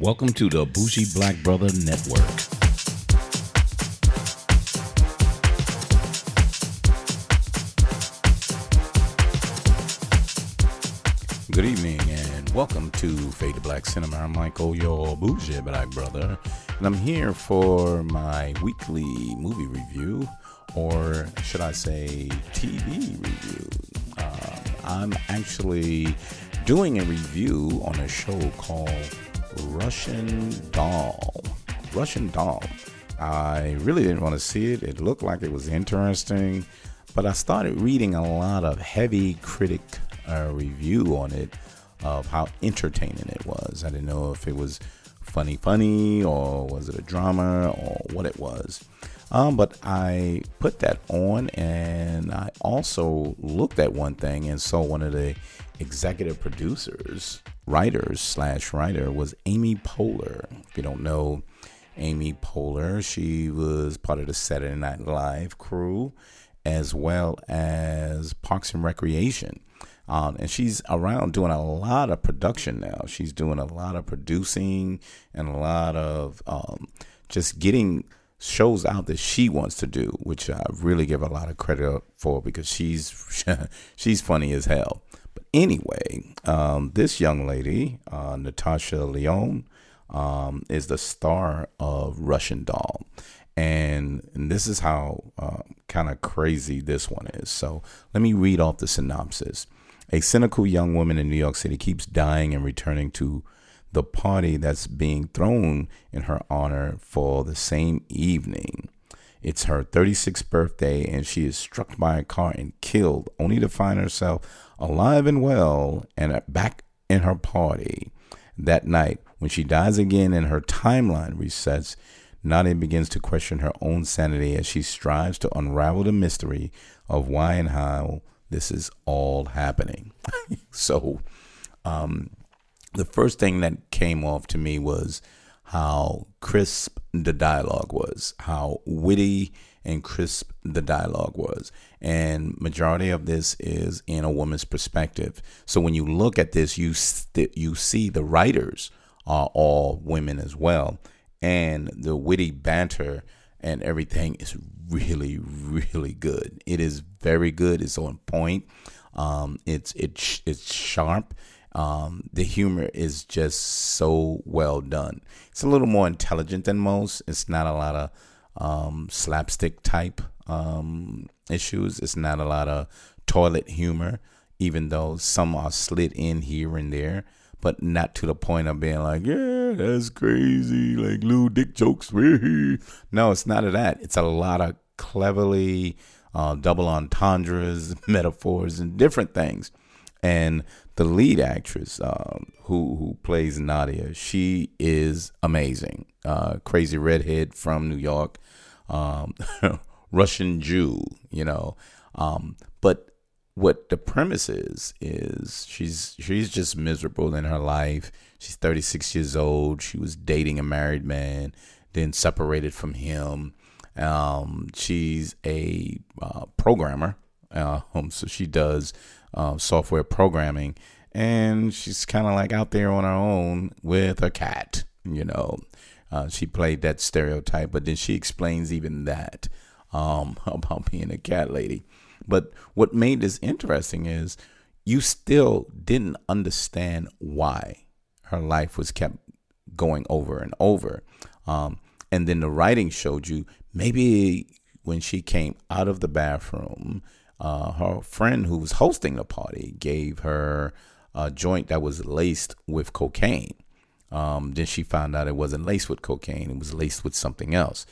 Welcome to the Bougie Black Brother Network. Good evening and welcome to Fade to Black Cinema. I'm Michael, your bougie black brother, and I'm here for my weekly movie review, or should I say TV review. Uh, I'm actually doing a review on a show called Russian Doll. Russian Doll. I really didn't want to see it. It looked like it was interesting, but I started reading a lot of heavy critic uh, review on it of how entertaining it was. I didn't know if it was funny, funny, or was it a drama, or what it was. Um, but I put that on, and I also looked at one thing and saw one of the executive producers, writers slash writer was Amy Poehler. If you don't know Amy Poehler, she was part of the Saturday Night Live crew as well as Parks and Recreation. Um, and she's around doing a lot of production now. She's doing a lot of producing and a lot of um, just getting shows out that she wants to do, which I really give a lot of credit for because she's she's funny as hell. Anyway, um, this young lady, uh, Natasha Lyonne, um, is the star of Russian Doll. And, and this is how uh, kind of crazy this one is. So let me read off the synopsis. A cynical young woman in New York City keeps dying and returning to the party that's being thrown in her honor for the same evening. It's her 36th birthday, and she is struck by a car and killed, only to find herself alive and well and back in her party. That night, when she dies again and her timeline resets, Nadia begins to question her own sanity as she strives to unravel the mystery of why and how this is all happening. so, um, the first thing that came off to me was how crisp the dialogue was, how witty and crisp the dialogue was. And majority of this is in a woman's perspective. So when you look at this, you st- you see the writers are all women as well, and the witty banter and everything is really really good. It is very good. It's on point. Um, it's it's it's sharp. Um, the humor is just so well done. It's a little more intelligent than most. It's not a lot of um, slapstick type um, issues. It's not a lot of toilet humor, even though some are slid in here and there, but not to the point of being like, yeah, that's crazy, like little dick jokes. no, it's not of that. It's a lot of cleverly uh, double entendres, metaphors, and different things. And the lead actress um, who who plays Nadia, she is amazing. Uh, crazy redhead from New York, um, Russian Jew, you know. Um, but what the premise is is she's she's just miserable in her life. She's 36 years old. She was dating a married man, then separated from him. Um, she's a uh, programmer, uh, so she does uh, software programming, and she's kind of like out there on her own with a cat. You know, uh, she played that stereotype, but then she explains even that um, about being a cat lady. But what made this interesting is you still didn't understand why her life was kept going over and over. Um, and then the writing showed you maybe when she came out of the bathroom, uh, her friend who was hosting the party gave her a joint that was laced with cocaine. Um, then she found out it wasn't laced with cocaine, it was laced with something else.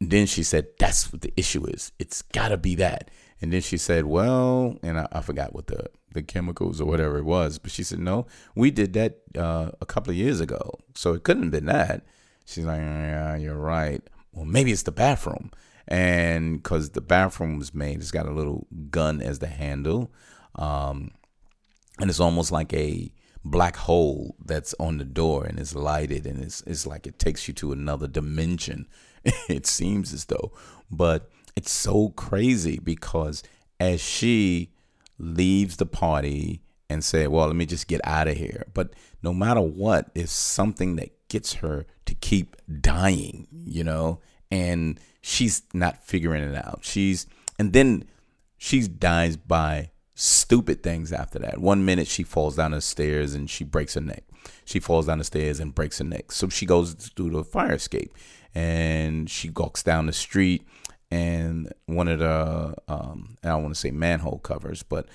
And then she said, That's what the issue is. It's got to be that. And then she said, Well, and I, I, forgot what the, the chemicals or whatever it was, but she said, No, we did that uh, a couple of years ago. So it couldn't have been that. She's like, Yeah, you're right. Well, maybe it's the bathroom and because the bathroom was made, it's got a little gun as the handle, um, and it's almost like a black hole that's on the door and it's lighted and it's it's like it takes you to another dimension. it seems as though, but it's so crazy because as she leaves the party and say, "Well, let me just get out of here," but no matter what, there's something that gets her to keep dying, you know, and she's not figuring it out. She's and then she dies by stupid things after that. One minute she falls down the stairs and she breaks her neck. She falls down the stairs and breaks her neck. So she goes through the fire escape and she walks down the street and one of the um, I don't want to say manhole covers, but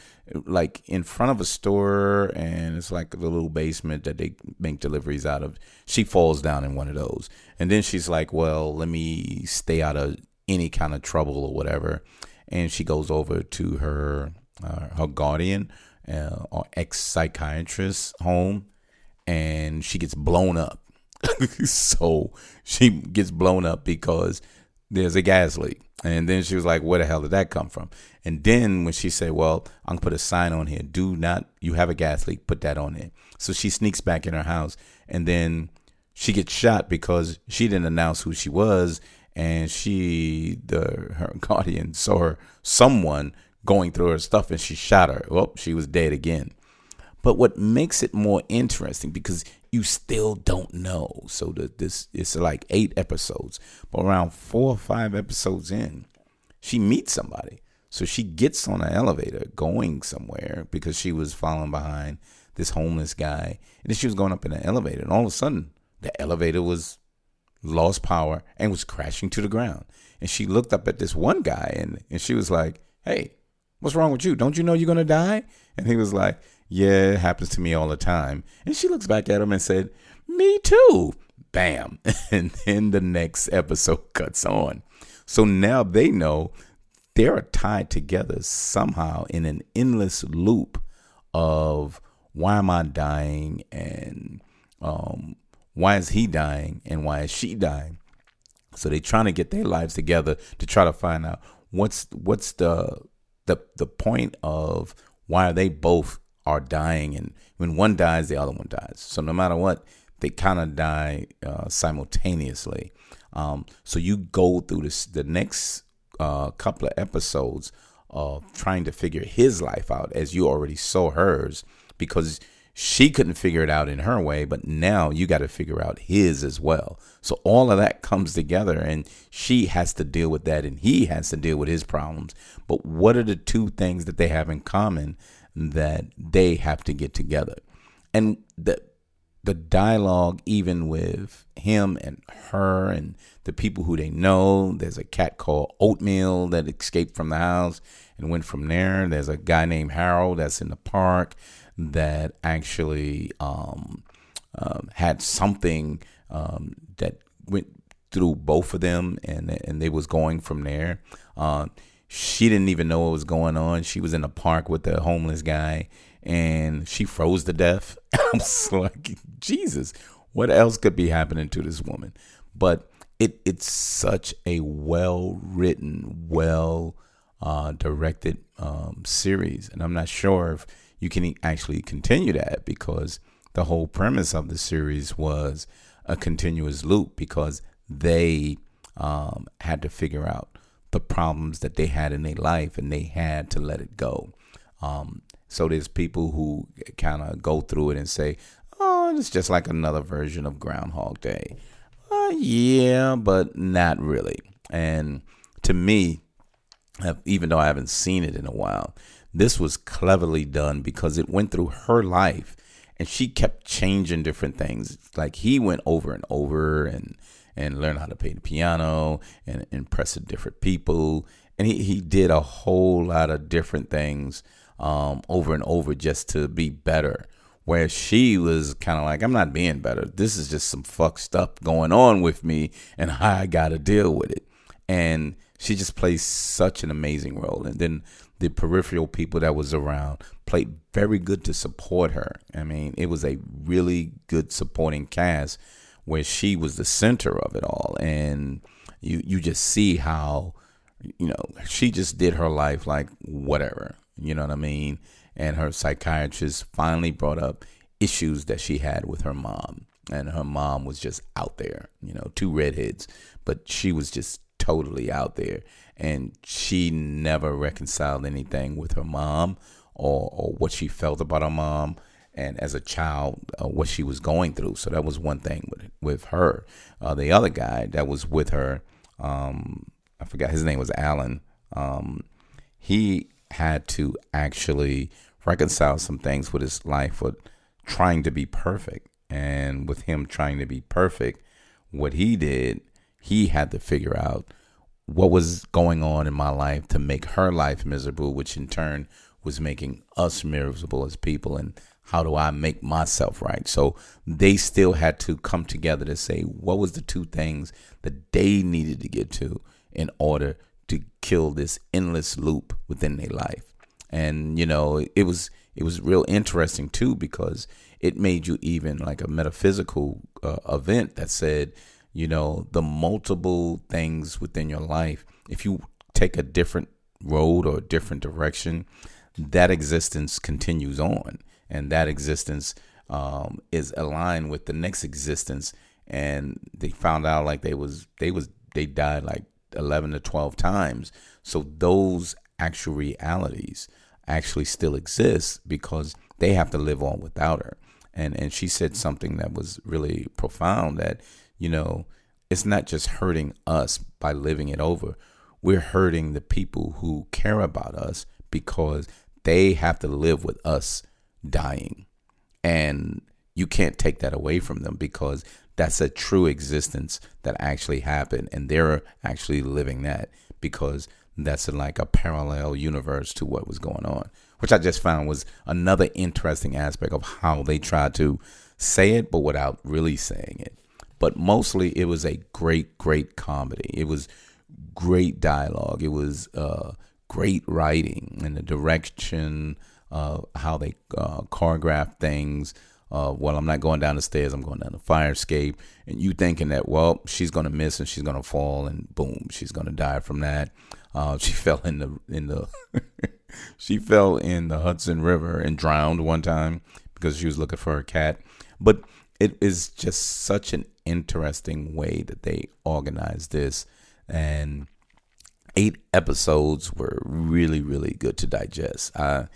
like in front of a store, and it's like the little basement that they make deliveries out of. She falls down in one of those, and then she's like, "Well, let me stay out of any kind of trouble or whatever," and she goes over to her uh, her guardian uh, or ex psychiatrist home, and she gets blown up. so she gets blown up because there's a gas leak and then she was like, where the hell did that come from? And then when she said, well, I'm going to put a sign on here. Do not, you have a gas leak, put that on there. So she sneaks back in her house and then she gets shot because she didn't announce who she was. And she, the her guardian saw her, someone going through her stuff and she shot her. Well, she was dead again. But what makes it more interesting because you still don't know. So the, this it's like eight episodes, but around four or five episodes in, she meets somebody. So she gets on an elevator going somewhere because she was following behind this homeless guy. And then she was going up in an elevator, and all of a sudden, the elevator was lost power and was crashing to the ground. And she looked up at this one guy, and, and she was like, Hey, what's wrong with you? Don't you know you're to die? And he was like, yeah, it happens to me all the time. And she looks back at him and said, Me too. Bam. And then the next episode cuts on. So now they know they're tied together somehow in an endless loop of why am I dying and um, why is he dying and why is she dying? So they're trying to get their lives together to try to find out what's what's the the the point of why are they both are dying, and when one dies, the other one dies. So no matter what, they kind of die uh, simultaneously. Um, so you go through this the next uh, couple of episodes of trying to figure his life out, as you already saw hers, because she couldn't figure it out in her way, but now you got to figure out his as well. So all of that comes together, and she has to deal with that, and he has to deal with his problems. But what are the two things that they have in common that they have to get together. And the the dialogue even with him and her and the people who they know. There's a cat called Oatmeal that escaped from the house and went from there. There's a guy named Harold that's in the park that actually um, um, had something um, that went through both of them and and they was going from there. Uh, she didn't even know what was going on. She was in the park with the homeless guy and she froze to death. I'm like, Jesus, what else could be happening to this woman? But it it's such a well written, well uh, directed um, series, and I'm not sure if you can actually continue that because the whole premise of the series was a continuous loop because they um, had to figure out the problems that they had in their life and they had to let it go. Um, so there's people who kind of go through it and say, oh, it's just like another version of Groundhog Day. Uh, yeah, but not really. And to me, even though I haven't seen it in a while, this was cleverly done because it went through her life and she kept changing different things. Like he went over and over and and learn how to play the piano and impress different people. And he, he did a whole lot of different things um, over and over just to be better. Where she was kind of like, I'm not being better. This is just some fuck stuff going on with me, and I got to deal with it. And she just plays such an amazing role. And then the peripheral people that was around played very good to support her. I mean, it was a really good supporting cast where she was the center of it all. And you you just see how you know she just did her life like whatever you know what i mean? And her psychiatrist finally brought up issues that she had with her mom. And her mom was just out there you know two redheads but she was just totally out there. And she never reconciled anything with her mom or, or what she felt about her mom and as a child uh, what she was going through. So that was one thing with with her. Uh, the other guy that was with her, um, I forgot his name was Alan. Um, he had to actually reconcile some things with his life with trying to be perfect, and with him trying to be perfect, what he did, he had to figure out what was going on in my life to make her life miserable, which in turn was making us miserable as people. And how do I make myself right? So they still had to come together to say what was the two things that they needed to get to in order to kill this endless loop within their life. And you know, it was it was real interesting too because it made you even like a metaphysical uh, event that said, you know, the multiple things within your life. If you take a different road or a different direction, that existence continues on and that existence um, is aligned with the next existence. And they found out like they was they was they died like eleven to twelve times. So those actual realities actually still exist because they have to live on without her. And and she said something that was really profound that you know it's not just hurting us by living it over. We're hurting the people who care about us because they have to live with us dying. And you can't take that away from them because that's a true existence that actually happened. And they're actually living that because that's like a parallel universe to what was going on, which I just found was another interesting aspect of how they tried to say it, but without really saying it. But mostly it was a great, great comedy. It was great dialogue. It was uh, great writing and the direction uh, how they uh, choreograph things. Uh, well, I'm not going down the stairs. I'm going down the fire escape, and you thinking that well, she's gonna miss and she's gonna fall, and boom, she's gonna die from that. Uh, she fell in the in the she fell in the Hudson River and drowned one time because she was looking for her cat. But it is just such an interesting way that they organized this, and eight episodes were really really good to digest. I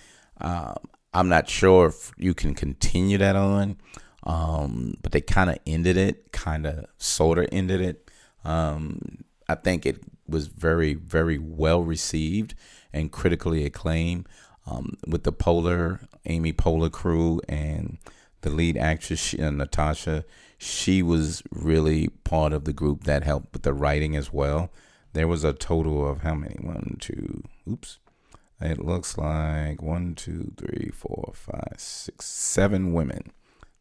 um, I'm not sure if you can continue that on, um, but they kind of ended it, kind of sort of ended it. Um, I think it was very, very well received and critically acclaimed um, with the Poehler, Amy Poehler crew, and the lead actress, uh, Natasha. She was really part of the group that helped with the writing as well. There was a total of how many? One, two, oops, it looks like one, two, three, four, five, six, seven women.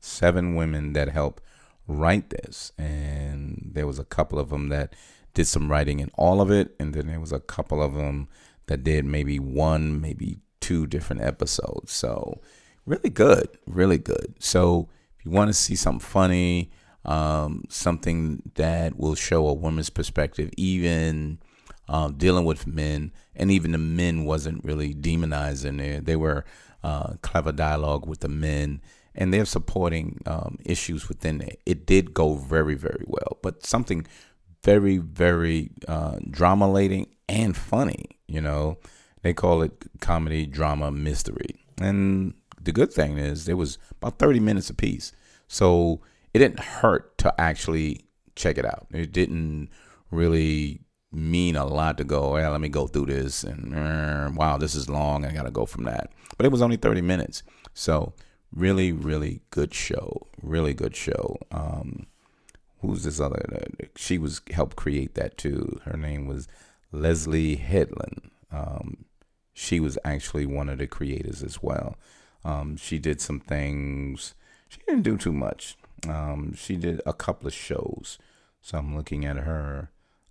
Seven women that helped write this. And there was a couple of them that did some writing in all of it. And then there was a couple of them that did maybe one, maybe two different episodes. So really good, really good. So if you want to see something funny, um, something that will show a woman's perspective, even uh, dealing with men, and even the men wasn't really demonized in there. They were uh, clever dialogue with the men, and they're supporting um, issues within it. It did go very, very well, but something very, very uh, drama-lating and funny. You know, they call it comedy, drama, mystery, and the good thing is it was about 30 minutes apiece, so it didn't hurt to actually check it out. It didn't really mean a lot to go, well, let me go through this and uh, wow, this is long. I got to go from that. But it was only 30 minutes. So, really, really good show. Really good show. Um, who's this other? She was helped create that too. Her name was Leslie Headland. Um, she was actually one of the creators as well. Um, she did some things. She didn't do too much. Um, she did a couple of shows. So I'm looking at her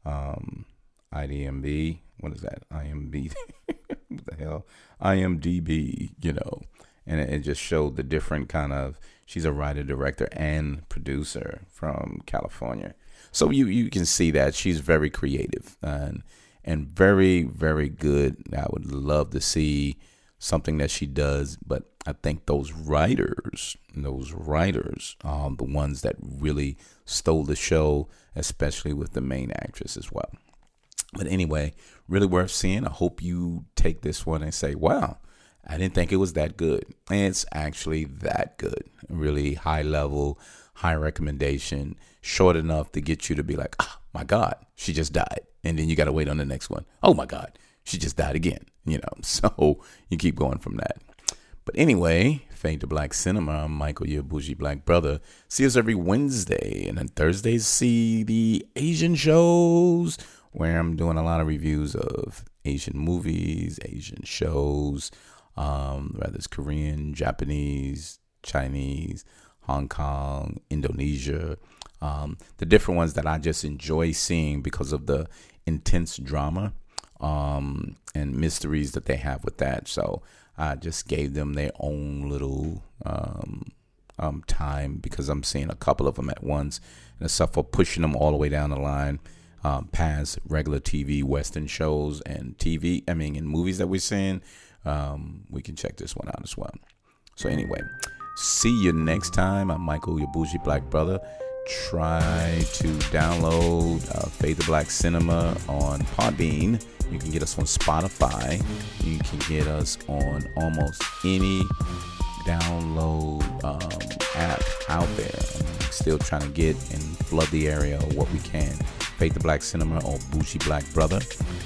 um, IDMB. What is that? IMB. what the hell? IMDB. You know, and it, it just showed the different kind of. She's a writer, director, and producer from California. So you you can see that she's very creative and and very very good. I would love to see something that she does, but I think those writers, those writers, um, the ones that really stole the show, especially with the main actress as well. But anyway, really worth seeing. I hope you take this one and say, wow, I didn't think it was that good. And it's actually that good. Really high level, high recommendation, short enough to get you to be like, oh my God, she just died. And then you got to wait on the next one. Oh my God, she just died again. You know, so you keep going from that. But anyway, Fade to Black Cinema. I'm Michael, your bougie black brother. See us every Wednesday. And then Thursdays, see the Asian shows where I'm doing a lot of reviews of Asian movies, Asian shows, um, whether it's Korean, Japanese, Chinese, Hong Kong, Indonesia, um, the different ones that I just enjoy seeing because of the intense drama um, and mysteries that they have with that. So I just gave them their own little um, um, time because I'm seeing a couple of them at once, and stuff for pushing them all the way down the line um, past regular TV, Western shows, and TV. I mean, in movies that we're seeing, um, we can check this one out as well. So anyway, see you next time. I'm Michael, your bougie black brother. Try to download uh, Fade the Black Cinema on Podbean. You can get us on Spotify. You can get us on almost any download um, app out there. I'm still trying to get and flood the area what we can. Fade the Black Cinema or Bougie Black Brother,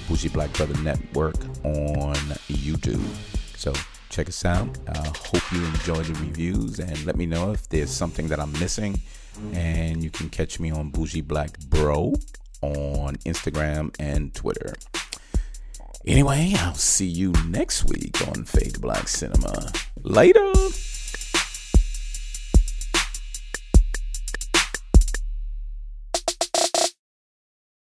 Bougie Black Brother Network on YouTube. So check us out. I uh, hope you enjoy the reviews and let me know if there's something that I'm missing. And you can catch me on Bougie Black Bro on Instagram and Twitter. Anyway, I'll see you next week on Fade Black Cinema. Later.